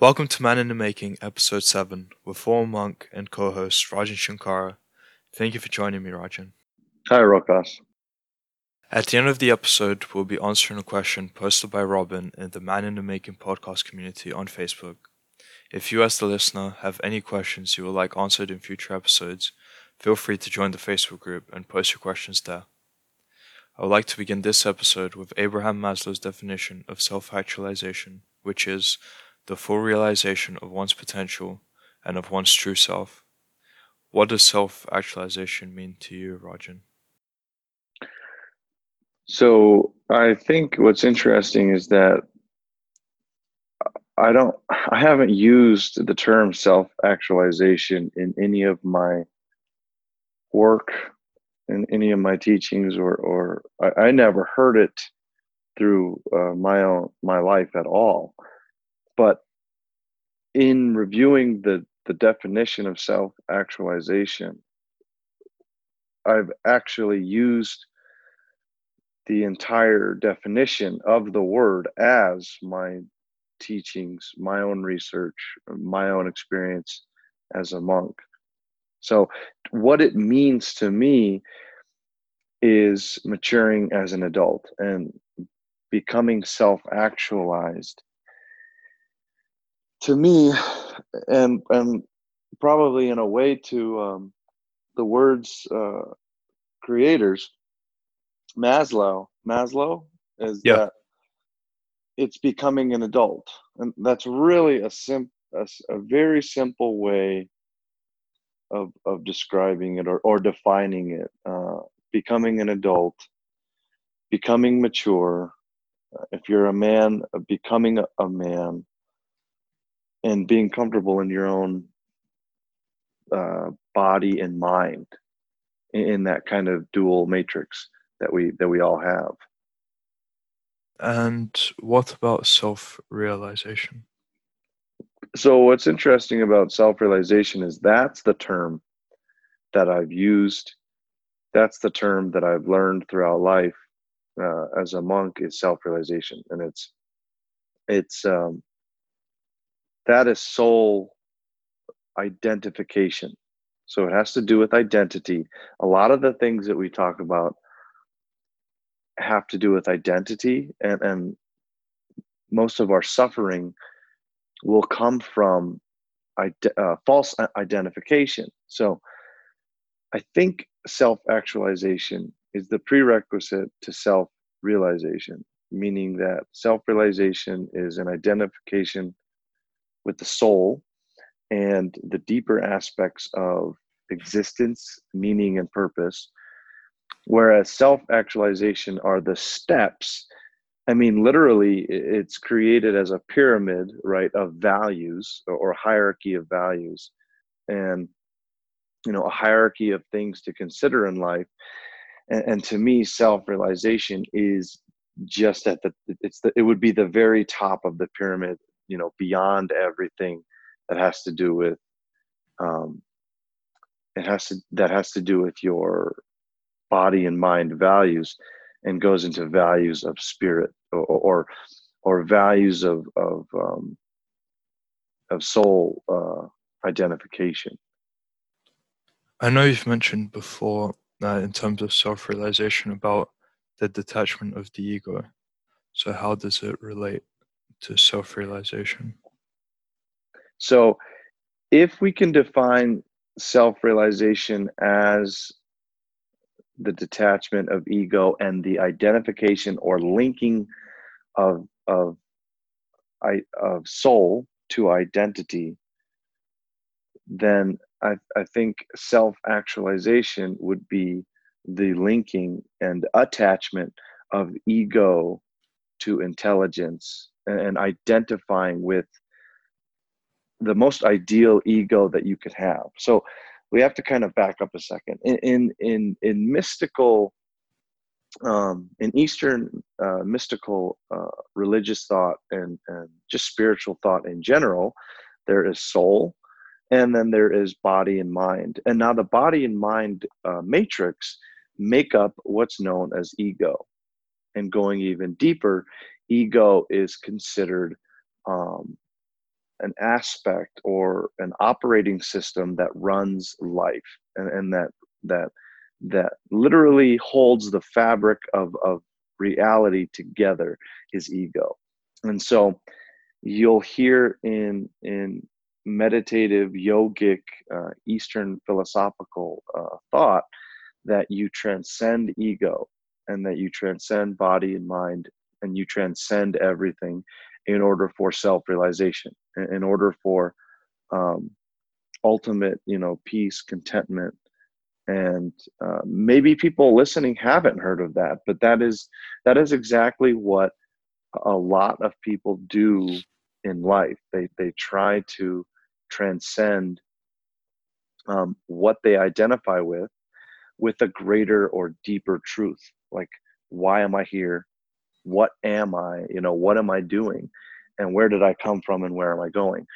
Welcome to Man in the Making, Episode 7, with former monk and co host Rajan Shankara. Thank you for joining me, Rajan. Hi, Rokas. At the end of the episode, we'll be answering a question posted by Robin in the Man in the Making podcast community on Facebook. If you, as the listener, have any questions you would like answered in future episodes, feel free to join the Facebook group and post your questions there. I would like to begin this episode with Abraham Maslow's definition of self actualization, which is the full realization of one's potential and of one's true self. What does self actualization mean to you, Rajan? So I think what's interesting is that I don't I haven't used the term self actualization in any of my work in any of my teachings or or I, I never heard it through uh, my own my life at all but in reviewing the the definition of self actualization I've actually used the entire definition of the word as my teachings, my own research, my own experience as a monk. So, what it means to me is maturing as an adult and becoming self actualized. To me, and and probably in a way to um, the words uh, creators, Maslow. Maslow is Yeah. that it's becoming an adult, and that's really a sim a, a very simple way of of describing it or or defining it. Uh, becoming an adult, becoming mature. uh, If you're a man, becoming a, a man, and being comfortable in your own uh, body and mind in, that kind of dual matrix that we that we all have. And what about self realization? So what's interesting about self-realization is that's the term that I've used. That's the term that I've learned throughout life uh, as a monk is self-realization, and it's it's um, that is soul identification. So it has to do with identity. A lot of the things that we talk about have to do with identity, and and most of our suffering will come from uh, false identification. So I think self actualization is the prerequisite to self realization, meaning that self realization is an identification with the soul and the deeper aspects of existence, meaning, and purpose. Whereas self actualization are the steps. I mean, literally, it's created as a pyramid, right, of values or hierarchy of values. And you know a hierarchy of things to consider in life and, and to me self-realization is just at the it's the it would be the very top of the pyramid you know beyond everything that has to do with um it has to that has to do with your body and mind values and goes into values of spirit or or, or values of of um, of soul uh, identification I know you've mentioned before uh, in terms of self realization about the detachment of the ego. So, how does it relate to self realization? so if we can define self-realization as the detachment of ego and the identification or linking of of of soul to identity then I, I think self-actualization would be the linking and attachment of ego to intelligence and, identifying with the most ideal ego that you could have. So we have to kind of back up a second. In in in, in mystical, um, in Eastern uh, mystical uh, religious thought and and just spiritual thought in general, there is soul, and then there is body and mind. And now the body and mind uh, matrix make up what's known as ego. And going even deeper, ego is considered um, an aspect or an operating system that runs life and, and that that that literally holds the fabric of, of reality together is ego. And so you'll hear in in meditative yogic uh, eastern philosophical uh, thought that you transcend ego and that you transcend body and mind and you transcend everything in order for self-realization in order for um, ultimate you know peace contentment. And uh, maybe people listening haven't heard of that but that is that is exactly what a lot of people do in life. They they try to transcend um, what they identify with with a greater or deeper truth. Like why am i here? What am i? You know what am i doing? And where did i come from and where am i going?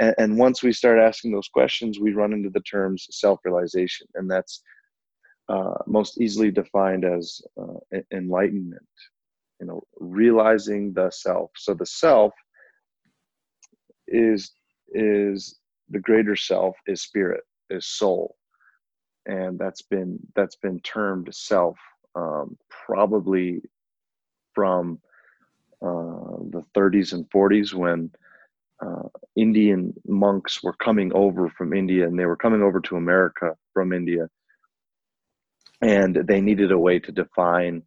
And, and once we start asking those questions we run into the terms self-realization. And that's uh, most easily defined as uh, enlightenment. You know realizing the self. So the self is is the greater self is spirit is soul and that's been that's been termed self um, probably from uh, the 30s and 40s when uh, Indian monks were coming over from India and they were coming over to America from India. And they needed a way to define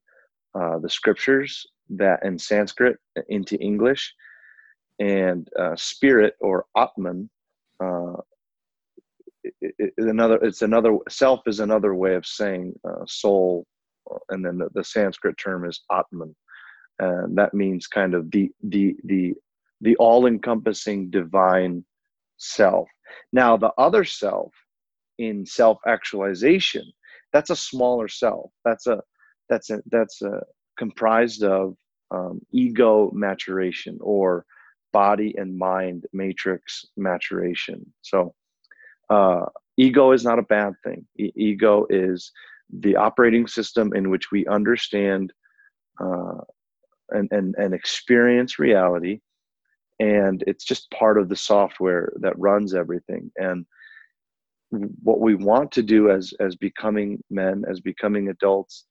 uh, the scriptures that in Sanskrit into English. And uh, spirit or Atman uh, it, another it's another self is another way of saying uh, soul and then the, the sanskrit term is atman. And that means kind of the the the the all-encompassing divine self. Now the other self in self-actualization that's a smaller self. That's a that's a that's a comprised of um, ego maturation or body and mind matrix maturation. So uh, ego is not a bad thing. E- ego is the operating system in which we understand uh, and, and, and experience reality. And it's just part of the software that runs everything. And what we want to do as, as becoming men, as becoming adults,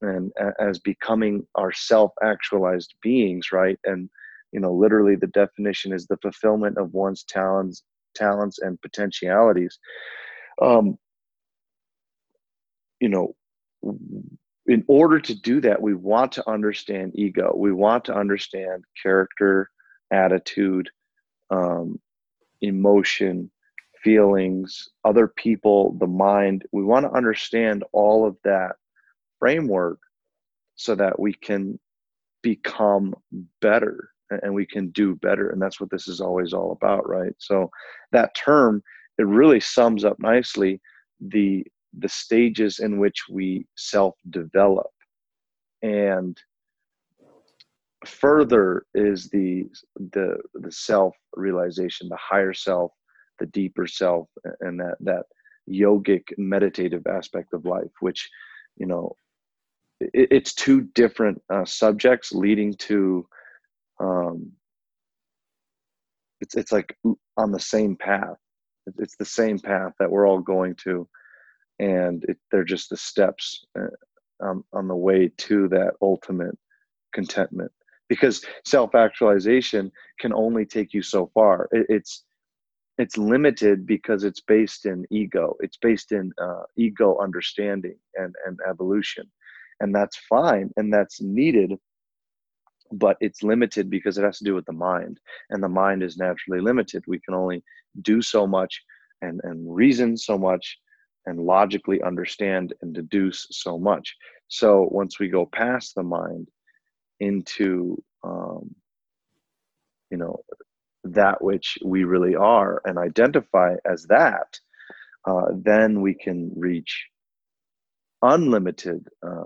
and as becoming our self-actualized beings, right? And you know, literally, the definition is the fulfillment of one's talents talents and potentialities um, you know in order to do that we want to understand ego. We want to understand character attitude um, emotion feelings other people the mind. We want to understand all of that framework so that we can become better and we can do better and that's what this is always all about right? So that term it really sums up nicely the the stages in which we self develop and further is the the the self realization the higher self the deeper self and that that yogic meditative aspect of life which you know it, it's two different uh, subjects leading to um, it's it's like on the same path. It's the same path that we're all going to, and it, they're just the steps on, on the way to that ultimate contentment. Because self-actualization can only take you so far. It, it's it's limited because it's based in ego. It's based in uh, ego understanding and and evolution, and that's fine and that's needed but it's limited because it has to do with the mind and the mind is naturally limited. We can only do so much and and reason so much and logically understand and deduce so much. So once we go past the mind into um, you know that which we really are and identify as that uh, then we can reach unlimited uh,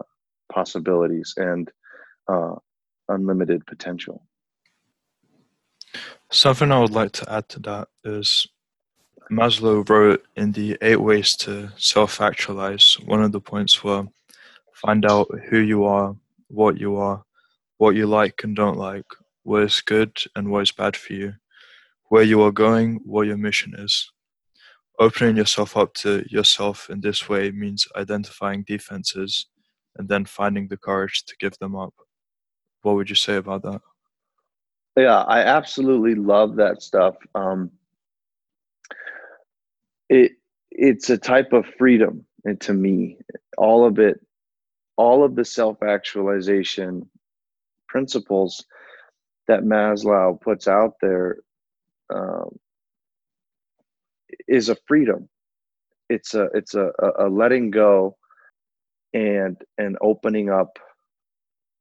possibilities and uh, unlimited potential. Something I would like to add to that is Maslow wrote in the Eight Ways to Self Actualize, one of the points were find out who you are, what you are, what you like and don't like, what is good and what is bad for you, where you are going, what your mission is. Opening yourself up to yourself in this way means identifying defenses and then finding the courage to give them up. What would you say about that? Yeah, I absolutely love that stuff. Um, it it's a type of freedom, to me, all of it, all of the self actualization principles that Maslow puts out there um, is a freedom. It's a it's a, a letting go and and opening up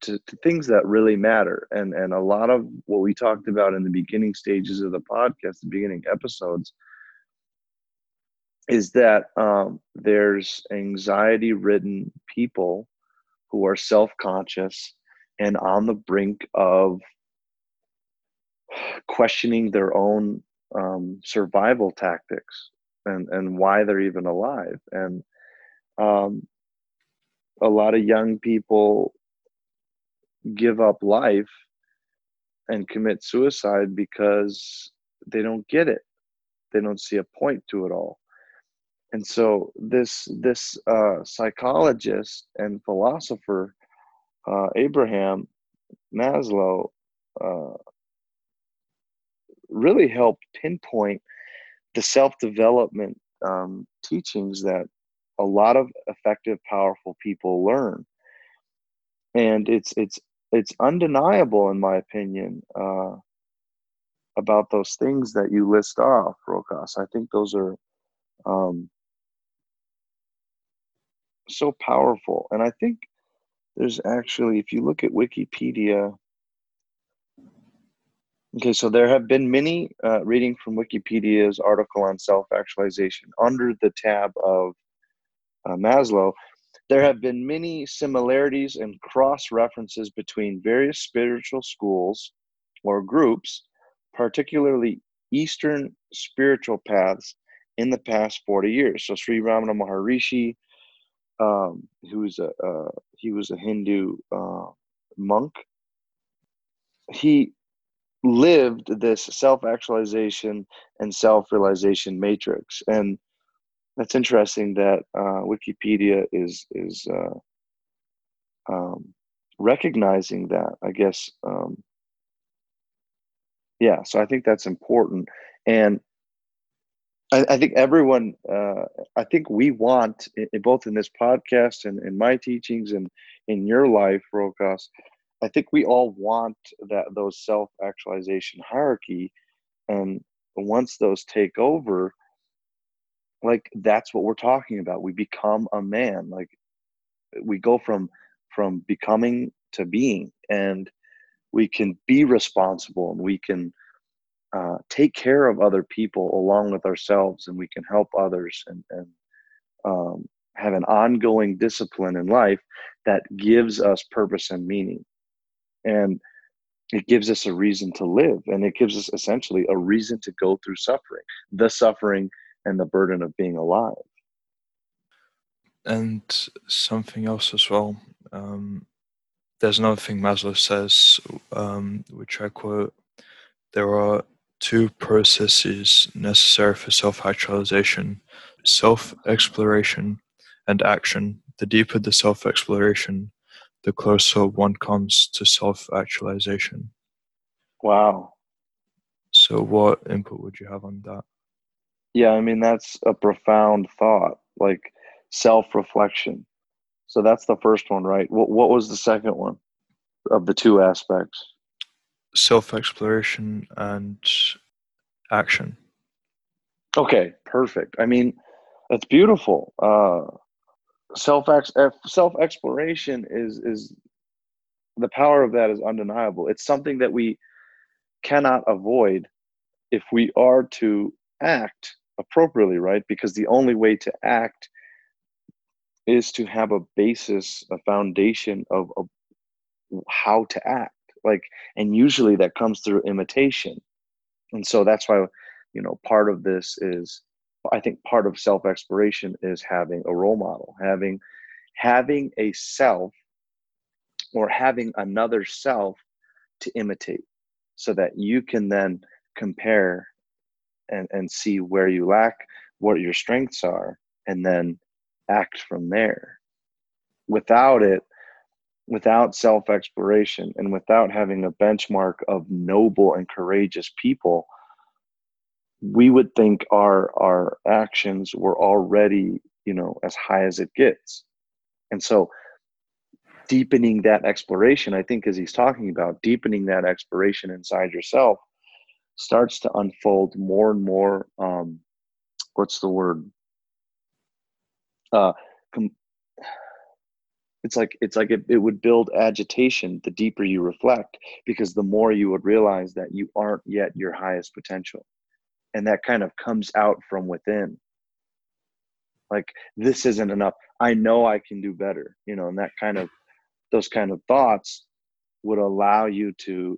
to, to things that really matter. And and a lot of what we talked about in the beginning stages of the podcast, the beginning episodes, is that um, there's anxiety ridden people who are self conscious and on the brink of questioning their own um, survival tactics and, and why they're even alive. And um, a lot of young people give up life and commit suicide because they don't get it. They don't see a point to it all. And so this this uh, psychologist and philosopher uh, Abraham Maslow uh, really helped pinpoint the self development um, teachings that a lot of effective, powerful people learn. And it's it's it's undeniable, in my opinion, uh, about those things that you list off, Rokas. I think those are um, so powerful, and I think there's actually, if you look at Wikipedia, Okay, so there have been many, uh, reading from Wikipedia's article on self actualization under the tab of uh, Maslow, there have been many similarities and cross references between various spiritual schools or groups, particularly Eastern spiritual paths, in the past 40 years. So Sri Ramana Maharishi, um, who was a uh, he was a Hindu uh, monk. He lived this self-actualization and self-realization matrix and that's interesting that uh, wikipedia is is uh, um, recognizing that i guess um, yeah so i think that's important. And i, I think everyone uh, i think we want in, both in this podcast and in my teachings and in your life rokas I think we all want that those self actualization hierarchy, and once those take over, like that's what we're talking about. We become a man. Like we go from from becoming to being, and we can be responsible, and we can uh, take care of other people along with ourselves, and we can help others, and and um, have an ongoing discipline in life that gives us purpose and meaning and it gives us a reason to live and it gives us essentially a reason to go through suffering the suffering and the burden of being alive and something else as well um, there's another thing maslow says um, which i quote there are two processes necessary for self-actualization self-exploration and action the deeper the self-exploration the closer one comes to self actualization. Wow. So, what input would you have on that? Yeah, I mean, that's a profound thought, like self reflection. So, that's the first one, right? What, what was the second one of the two aspects? Self exploration and action. Okay, perfect. I mean, that's beautiful. Uh, self self exploration is is the power of that is undeniable. It's something that we cannot avoid if we are to act appropriately, right? Because the only way to act is to have a basis, a foundation of, of how to act. Like, and usually that comes through imitation. And so that's why, you know, part of this is I think part of self exploration is having a role model, having having a self or having another self to imitate so that you can then compare and and see where you lack what your strengths are and then act from there. Without it without self exploration and without having a benchmark of noble and courageous people we would think our our actions were already you know as high as it gets. And so deepening that exploration i think as he's talking about deepening that exploration inside yourself starts to unfold more and more um what's the word? Uh com- it's like it's like it, it would build agitation the deeper you reflect because the more you would realize that you aren't yet your highest potential. And that kind of comes out from within. Like this isn't enough. I know i can do better you know and that kind of those kind of thoughts would allow you to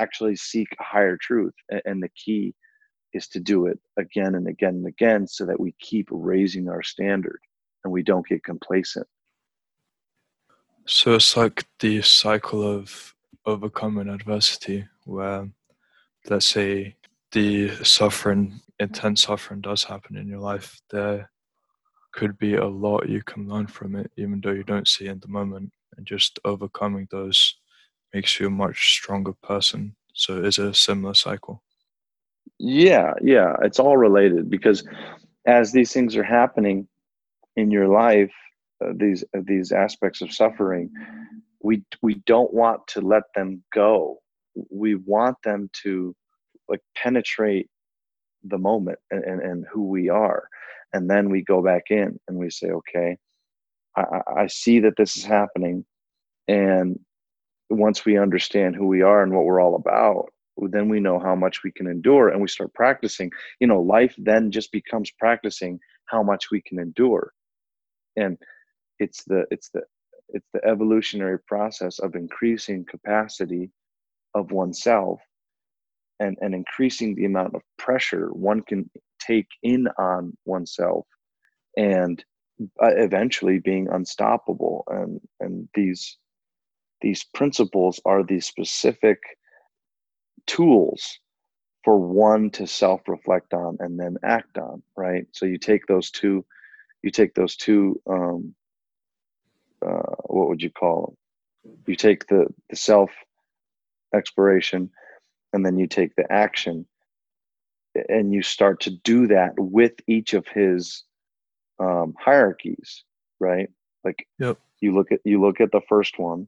actually seek higher truth and the key is to do it again and again and again so that we keep raising our standard and we don't get complacent. So it's like the cycle of overcoming adversity where let's say the suffering intense suffering does happen in your life there could be a lot you can learn from it even though you don't see it in the moment and just overcoming those makes you a much stronger person. So it's a similar cycle. Yeah yeah it's all related because as these things are happening in your life uh, these uh, these aspects of suffering we we don't want to let them go. We want them to like penetrate the moment and, and, and who we are. And then we go back in and we say okay I, I see that this is happening and once we understand who we are and what we're all about then we know how much we can endure and we start practicing. You know life then just becomes practicing how much we can endure. And it's the it's the it's the evolutionary process of increasing capacity of oneself and and increasing the amount of pressure one can take in on oneself and uh, eventually being unstoppable and and these these principles are these specific tools for one to self reflect on and then act on right? So you take those two you take those two um, uh, what would you call them you take the the self exploration and then you take the action and you start to do that with each of his um, hierarchies right? Like yep. you look at you look at the first one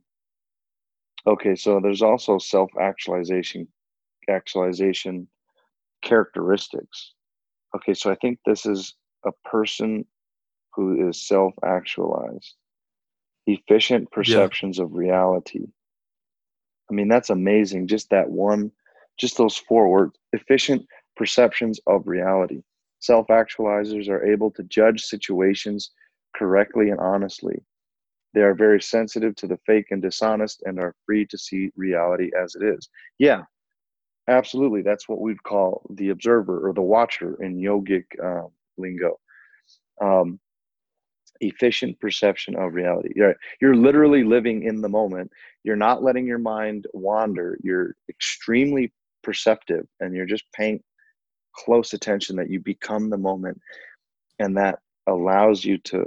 okay so there's also self actualization actualization characteristics. Okay so i think this is a person who is self actualized efficient perceptions yeah. of reality. I mean that's amazing just that one just those four words efficient perceptions of reality. Self actualizers are able to judge situations correctly and honestly they are very sensitive to the fake and dishonest and are free to see reality as it is yeah absolutely that's what we'd call the observer or the watcher in yogic uh, lingo um, efficient perception of reality. You're, you're literally living in the moment. You're not letting your mind wander. You're extremely perceptive and you're just paying close attention that you become the moment. And that allows you to,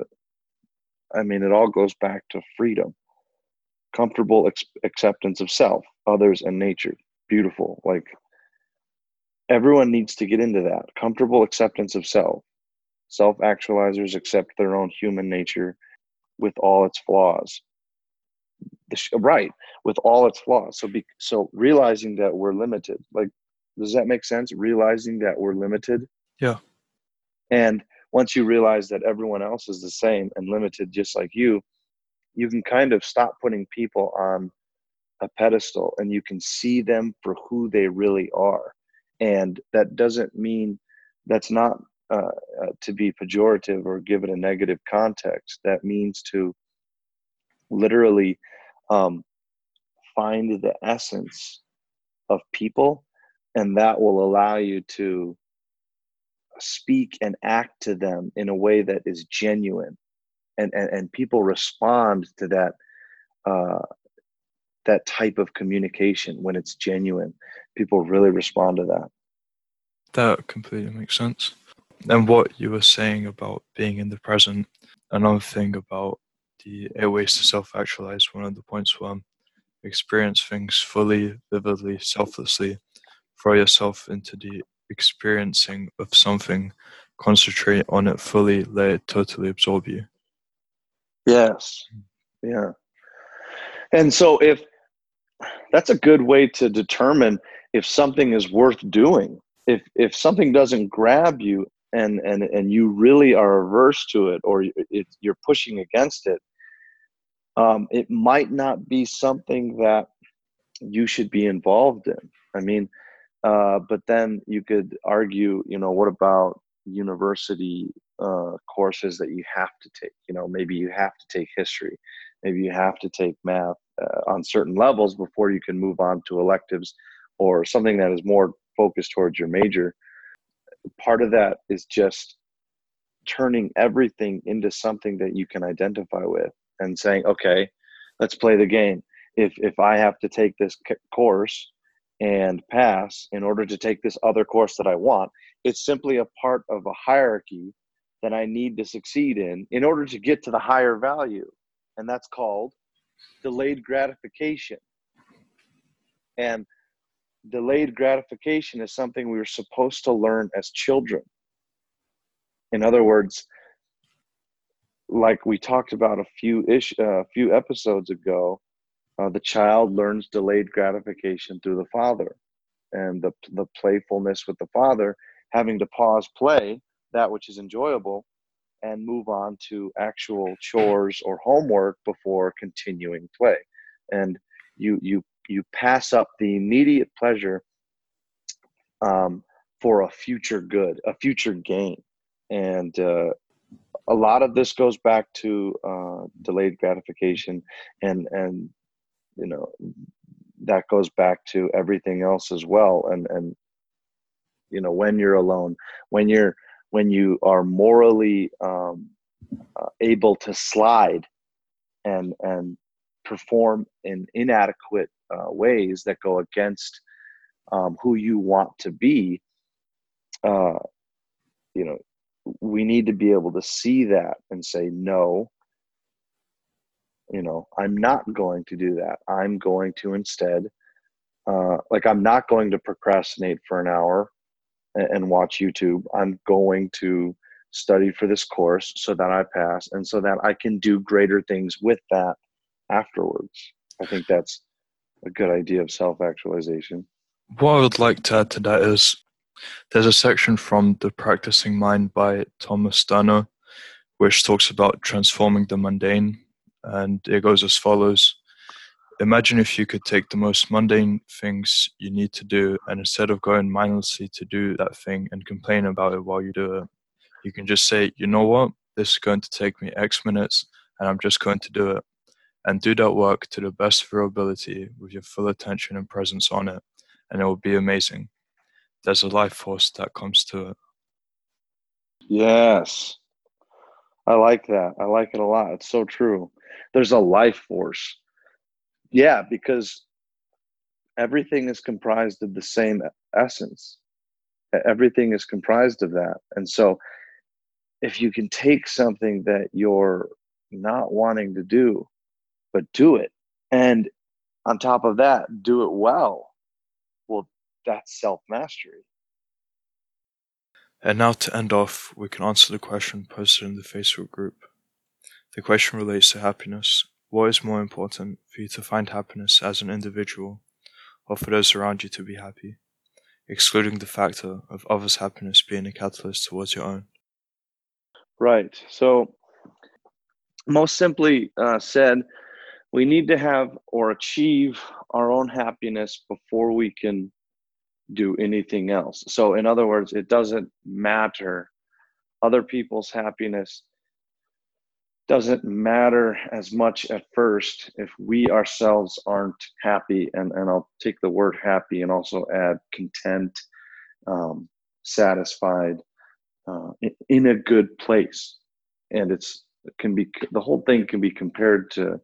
I mean, it all goes back to freedom, comfortable ex- acceptance of self, others, and nature. Beautiful. Like everyone needs to get into that comfortable acceptance of self Self actualizers accept their own human nature with all its flaws. Sh- right, with all its flaws. So, be, so realizing that we're limited, like, does that make sense? Realizing that we're limited. Yeah. And once you realize that everyone else is the same and limited, just like you, you can kind of stop putting people on a pedestal and you can see them for who they really are. And that doesn't mean that's not uh, uh, to be pejorative or give it a negative context. That means to literally um, find the essence of people, and that will allow you to speak and act to them in a way that is genuine, and and, and people respond to that. Uh, that type of communication when it's genuine people really respond to that That completely makes sense. And what you were saying about being in the present, another thing about the eight ways to self actualize, one of the points were experience things fully, vividly, selflessly, throw yourself into the experiencing of something, concentrate on it fully, let it totally absorb you. Yes. Yeah. And so if that's a good way to determine if something is worth doing. If if something doesn't grab you and and and you really are averse to it or it, you're pushing against it, um, it might not be something that you should be involved in. I mean, uh, but then you could argue, you know, what about university uh, courses that you have to take? You know, maybe you have to take history, maybe you have to take math uh, on certain levels before you can move on to electives or something that is more focused towards your major. Part of that is just turning everything into something that you can identify with and saying, okay, let's play the game. If if I have to take this course and pass in order to take this other course that I want, it's simply a part of a hierarchy that I need to succeed in in order to get to the higher value. And that's called delayed gratification. And delayed gratification is something we were supposed to learn as children. In other words, like we talked about a few ish, a uh, few episodes ago, uh, the child learns delayed gratification through the father, and the the playfulness with the father, having to pause play that which is enjoyable, and move on to actual chores or homework before continuing play, and you you you pass up the immediate pleasure um, for a future good, a future gain, and uh, a lot of this goes back to uh, delayed gratification, and and you know that goes back to everything else as well, and and you know when you're alone, when you're when you are morally um, uh, able to slide and and perform in inadequate uh, ways that go against um, who you want to be, uh, you know, we need to be able to see that and say, no, you know, I'm not going to do that. I'm going to instead, uh, like, I'm not going to procrastinate for an hour and, and watch YouTube. I'm going to study for this course so that I pass and so that I can do greater things with that afterwards. I think that's a good idea of self actualization. What I would like to add to that is there's a section from The Practicing Mind by Thomas Sterner, which talks about transforming the mundane. And it goes as follows Imagine if you could take the most mundane things you need to do, and instead of going mindlessly to do that thing and complain about it while you do it, you can just say, you know what, this is going to take me X minutes, and I'm just going to do it and do that work to the best of your ability with your full attention and presence on it, and it will be amazing. There's a life force that comes to it. Yes. I like that. I like it a lot. It's so true. There's a life force. Yeah, because everything is comprised of the same essence. Everything is comprised of that. And so if you can take something that you're not wanting to do but do it. And on top of that, do it well. Well, that's self mastery. And now to end off, we can answer the question posted in the Facebook group. The question relates to happiness. What is more important for you to find happiness as an individual or for those around you to be happy, excluding the factor of others' happiness being a catalyst towards your own? Right. So, most simply uh, said, we need to have or achieve our own happiness before we can do anything else. So, in other words, it doesn't matter. Other people's happiness doesn't matter as much at first if we ourselves aren't happy. And, and I'll take the word happy and also add content, um, satisfied, uh, in, a good place. And it's it can be the whole thing can be compared to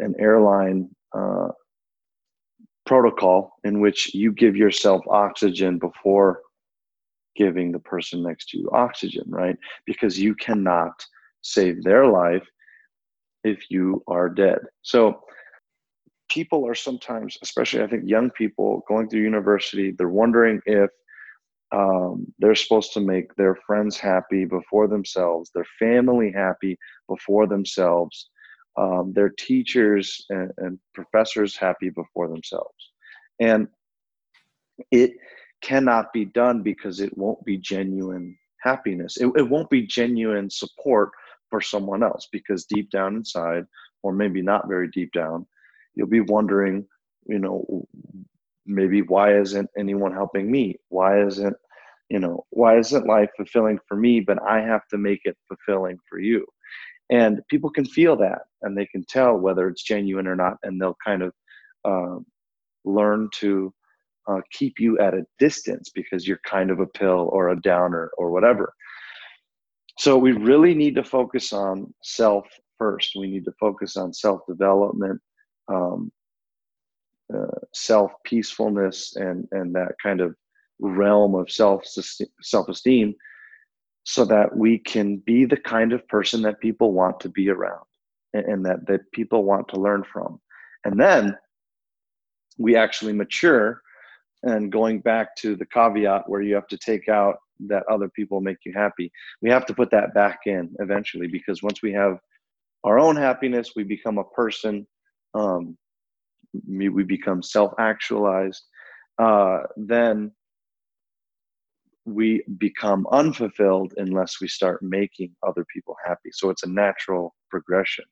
an airline uh, protocol in which you give yourself oxygen before giving the person next to you oxygen, right? Because you cannot save their life if you are dead. So people are sometimes, especially I think young people going through university, they're wondering if um, they're supposed to make their friends happy before themselves, their family happy before themselves, um, their teachers and, and professors happy before themselves. And it cannot be done because it won't be genuine happiness. It, it won't be genuine support for someone else because deep down inside, or maybe not very deep down, you'll be wondering, you know, maybe why isn't anyone helping me? Why isn't, you know, why isn't life fulfilling for me, but I have to make it fulfilling for you? And people can feel that and they can tell whether it's genuine or not, and they'll kind of uh, learn to uh, keep you at a distance because you're kind of a pill or a downer or whatever. So we really need to focus on self first. We need to focus on self development, um, uh, self peacefulness, and and that kind of realm of self self esteem, so that we can be the kind of person that people want to be around, and, and that that people want to learn from, and then we actually mature. And going back to the caveat where you have to take out that other people make you happy. We have to put that back in eventually because once we have our own happiness, we become a person. Um, we become self-actualized. Uh, then we become unfulfilled unless we start making other people happy. So it's a natural progression.